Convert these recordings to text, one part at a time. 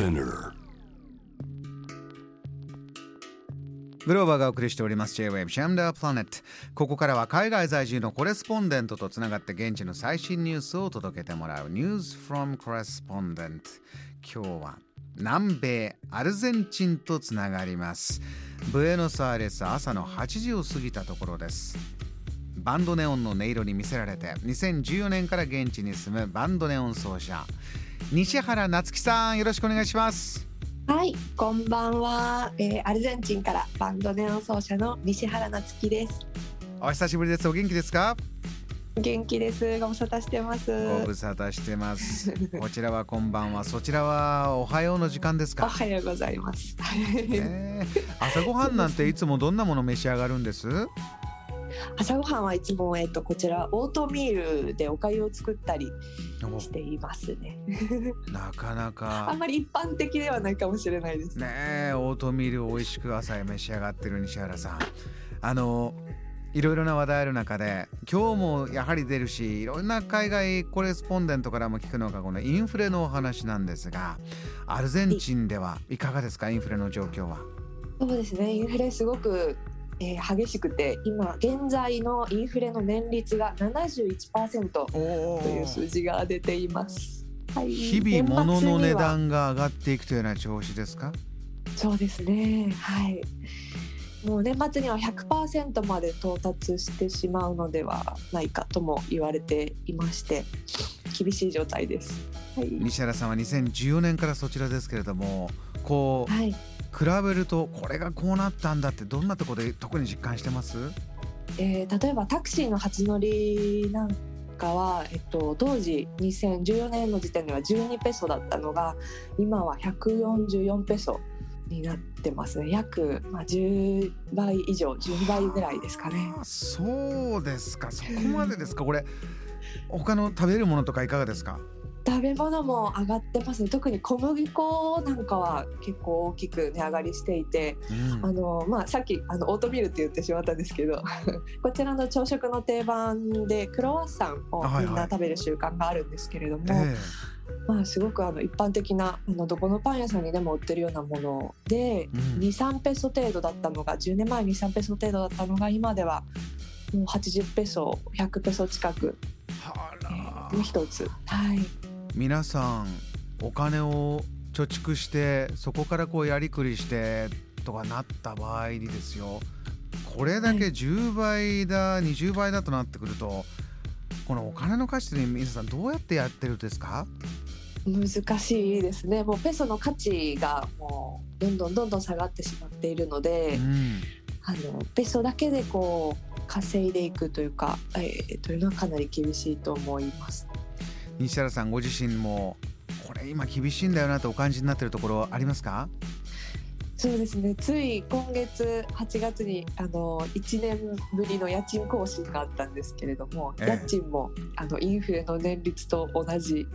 Spinner. グローバがお送りしております。J-Wave シャムダープラネットここからは海外在住のコレスポンデントとつながって現地の最新ニュースを届けてもらう。News from Correspondent 今日は南米アルゼンチンとつながります。ブエノスアイレス朝の8時を過ぎたところです。バンドネオンの音色に魅せられて2014年から現地に住むバンドネオン奏者。西原夏樹さんよろしくお願いしますはい、こんばんは、えーアルゼンチンからバンドネオン奏者の西原夏樹です。お久しぶりですお元気ですか？元気です。ご無沙汰してます。ご無沙汰してます。こちらはこんばんは。そちらはおはようの時間ですおか。はようございます。ねえ朝ごはんなんていつもどんなもの召し上がるんです？朝ごはんはいつもえっ、とこちらオートミールでお粥を作ったりおしていますね。なかなあかんまり一般的ではないかもしれないです。ねえオートミールを美味しく朝召し上がってる西原さん。あのいろいろな話題ある中で今日もやはり出るしいろんな海外コレスポンデントからも聞くのがこのインフレのお話なんですがアルゼンチンではいかがですかインフレの状況は？そうですね。インフレすごく、えー激しくて今現在のインフレの年率が71%とおいう数字が出ています。はい、日々物の値段が上がっていくというような調子ですか？そうですね。はい。もう年末には100%まで到達してしまうのではないかとも言われていまして、厳しい状態です。はい。西原さんは2014年からそちらですけれどもこうはい。比べるとこれがこうなったんだってどんなところで特に実感してます？えー例えばタクシーの初乗りなんかは、えっと、当時2014年の時点では12ペソだったのが今は144ペソになってますね。約、まあ、10倍以上10倍ぐらいですかね。あそうですか。そこまでですか？これ他の食べるものとかいかがですか？食べ物も上がってますね。特に小麦粉なんかは結構大きく値上がりしていて、うん。あのまあ、さっきあのオートミールって言ってしまったんですけど こちらの朝食の定番でクロワッサンをはいはいみんな食べる習慣があるんですけれども、えまあ、すごくあの一般的なあのどこのパン屋さんにでも売ってるようなもので、えうん。23ペソ程度だったのが10年前23ペソ程度だったのが今ではもう80ペソ100ペソ近く、の一つ。はい皆さんお金を貯蓄してそこからこうやりくりしてとかなった場合にですよこれだけ10倍だ20倍だとなってくるとこのお金の価値って皆さんどうやってやってるんですか？難しいですね。もうペソの価値がもうどんどんどんどん下がってしまっているので、うん。あのペソだけでこう稼いでいくというか、えーというのはかなり厳しいと思います。西原さんご自身もこれ今厳しいんだよなとお感じになってるところありますか？そうですね。つい今月8月にあの1年ぶりの家賃更新があったんですけれども、ええ。家賃もあのインフレの年率と同じ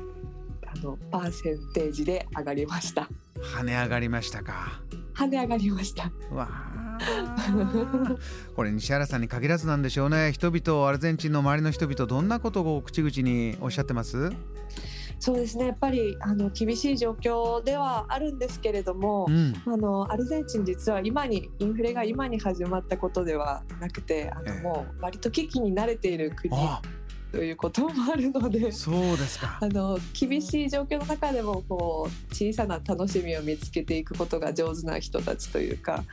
あのパーセンテージで上がりました。跳ね上がりましたか。跳ね上がりました。うわあ これ西原さんに限らずなんでしょうね。人々アルゼンチンの周りの人々どんなことを口々におっしゃってます？そうですね。やっぱりあの厳しい状況ではあるんですけれども、うん。あのアルゼンチン実は今にインフレが今に始まったことではなくてあの、ええ。もう割と危機に慣れている国あ。ということもあるのでそうですか。あの厳しい状況の中でもこう小さな楽しみを見つけていくことが上手な人たちというか。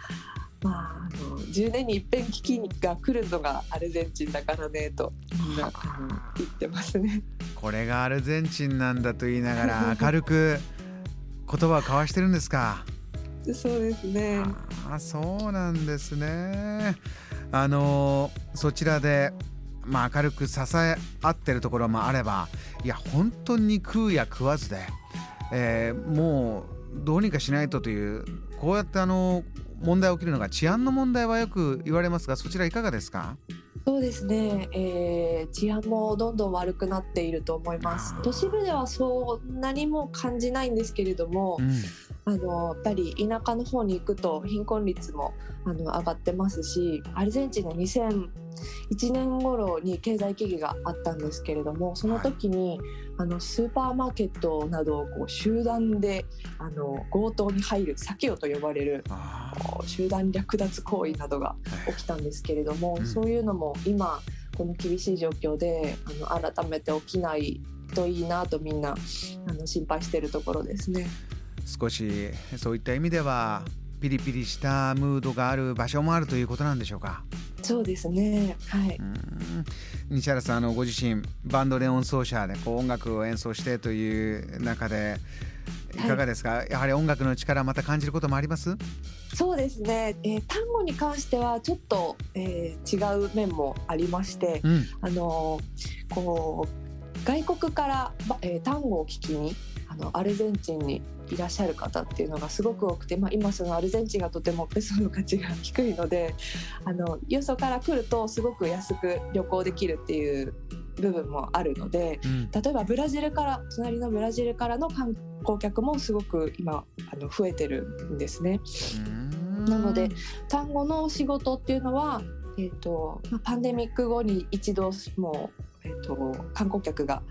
まあ、あの10年に一遍危機が来るのがアルゼンチンだからねとみんなあの言ってますね。これがアルゼンチンなんだと言いながら 明るく言葉を交わしてるんですか？そうですね。ああそうなんですねあのそちらでまあ明るく支え合ってるところもあればいや本当に食うや食わずで、えーもうどうにかしないとというこうやってあの問題起きるのが治安の問題はよく言われますがそちらいかがですか？そうですね、えー治安もどんどん悪くなっていると思います。都市部ではそんなにも感じないんですけれども、うん。あのやっぱり田舎の方に行くと貧困率もあの上がってますしアルゼンチンの2000 2001年頃に経済危機があったんですけれどもその時に、あのスーパーマーケットなどをこう集団であの強盗に入るサケオと呼ばれるあ集団略奪行為などがー起きたんですけれども、うんそういうのも今この厳しい状況であの改めて起きないといいなとみんなあの心配しているところですね。少しそういった意味ではピリピリしたムードがある場所もあるということなんでしょうか？そうですね。はい。うん西原さんあのご自身バンドレオン奏者でこう音楽を演奏してという中でいかがですか、やはり音楽の力また感じることもあります？そうですね。えー単語に関してはちょっと、えー違う面もありまして、うんあのーこう外国から、ばえー単語を聞きにあのアルゼンチンにいらっしゃる方っていうのがすごく多くて、まあ、今そのアルゼンチンがとてもペソの価値が低いのであのよそから来るとすごく安く旅行できるっていう部分もあるのでうん例えばブラジルから隣のブラジルからの観光客もすごく今あの増えてるんですね。うんなので単語の仕事っていうのは、えーとまあ、パンデミック後に一度もう、えー、と観光客が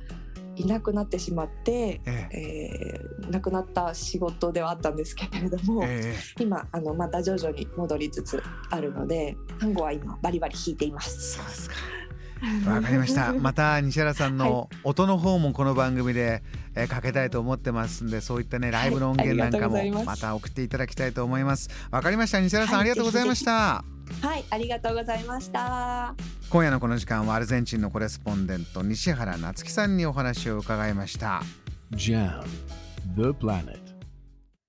いなくなってしまって、えええーなくなった仕事ではあったんですけれども、え今あのまた徐々に戻りつつあるので単語は今バリバリ弾いていまえす。そうですかわかりました。また西原さんの音の方もこの番組で、えーかけたいと思ってますんで、そういったねライブの音源なんかもまた送っていただきたいと思います。わかりました。西原さん、はいありがとうございました。はい、ありがとうございました。今夜のこの時間はアルゼンチンのコレスポンデント西原夏樹さんにお話を伺いました。Jam, the planet.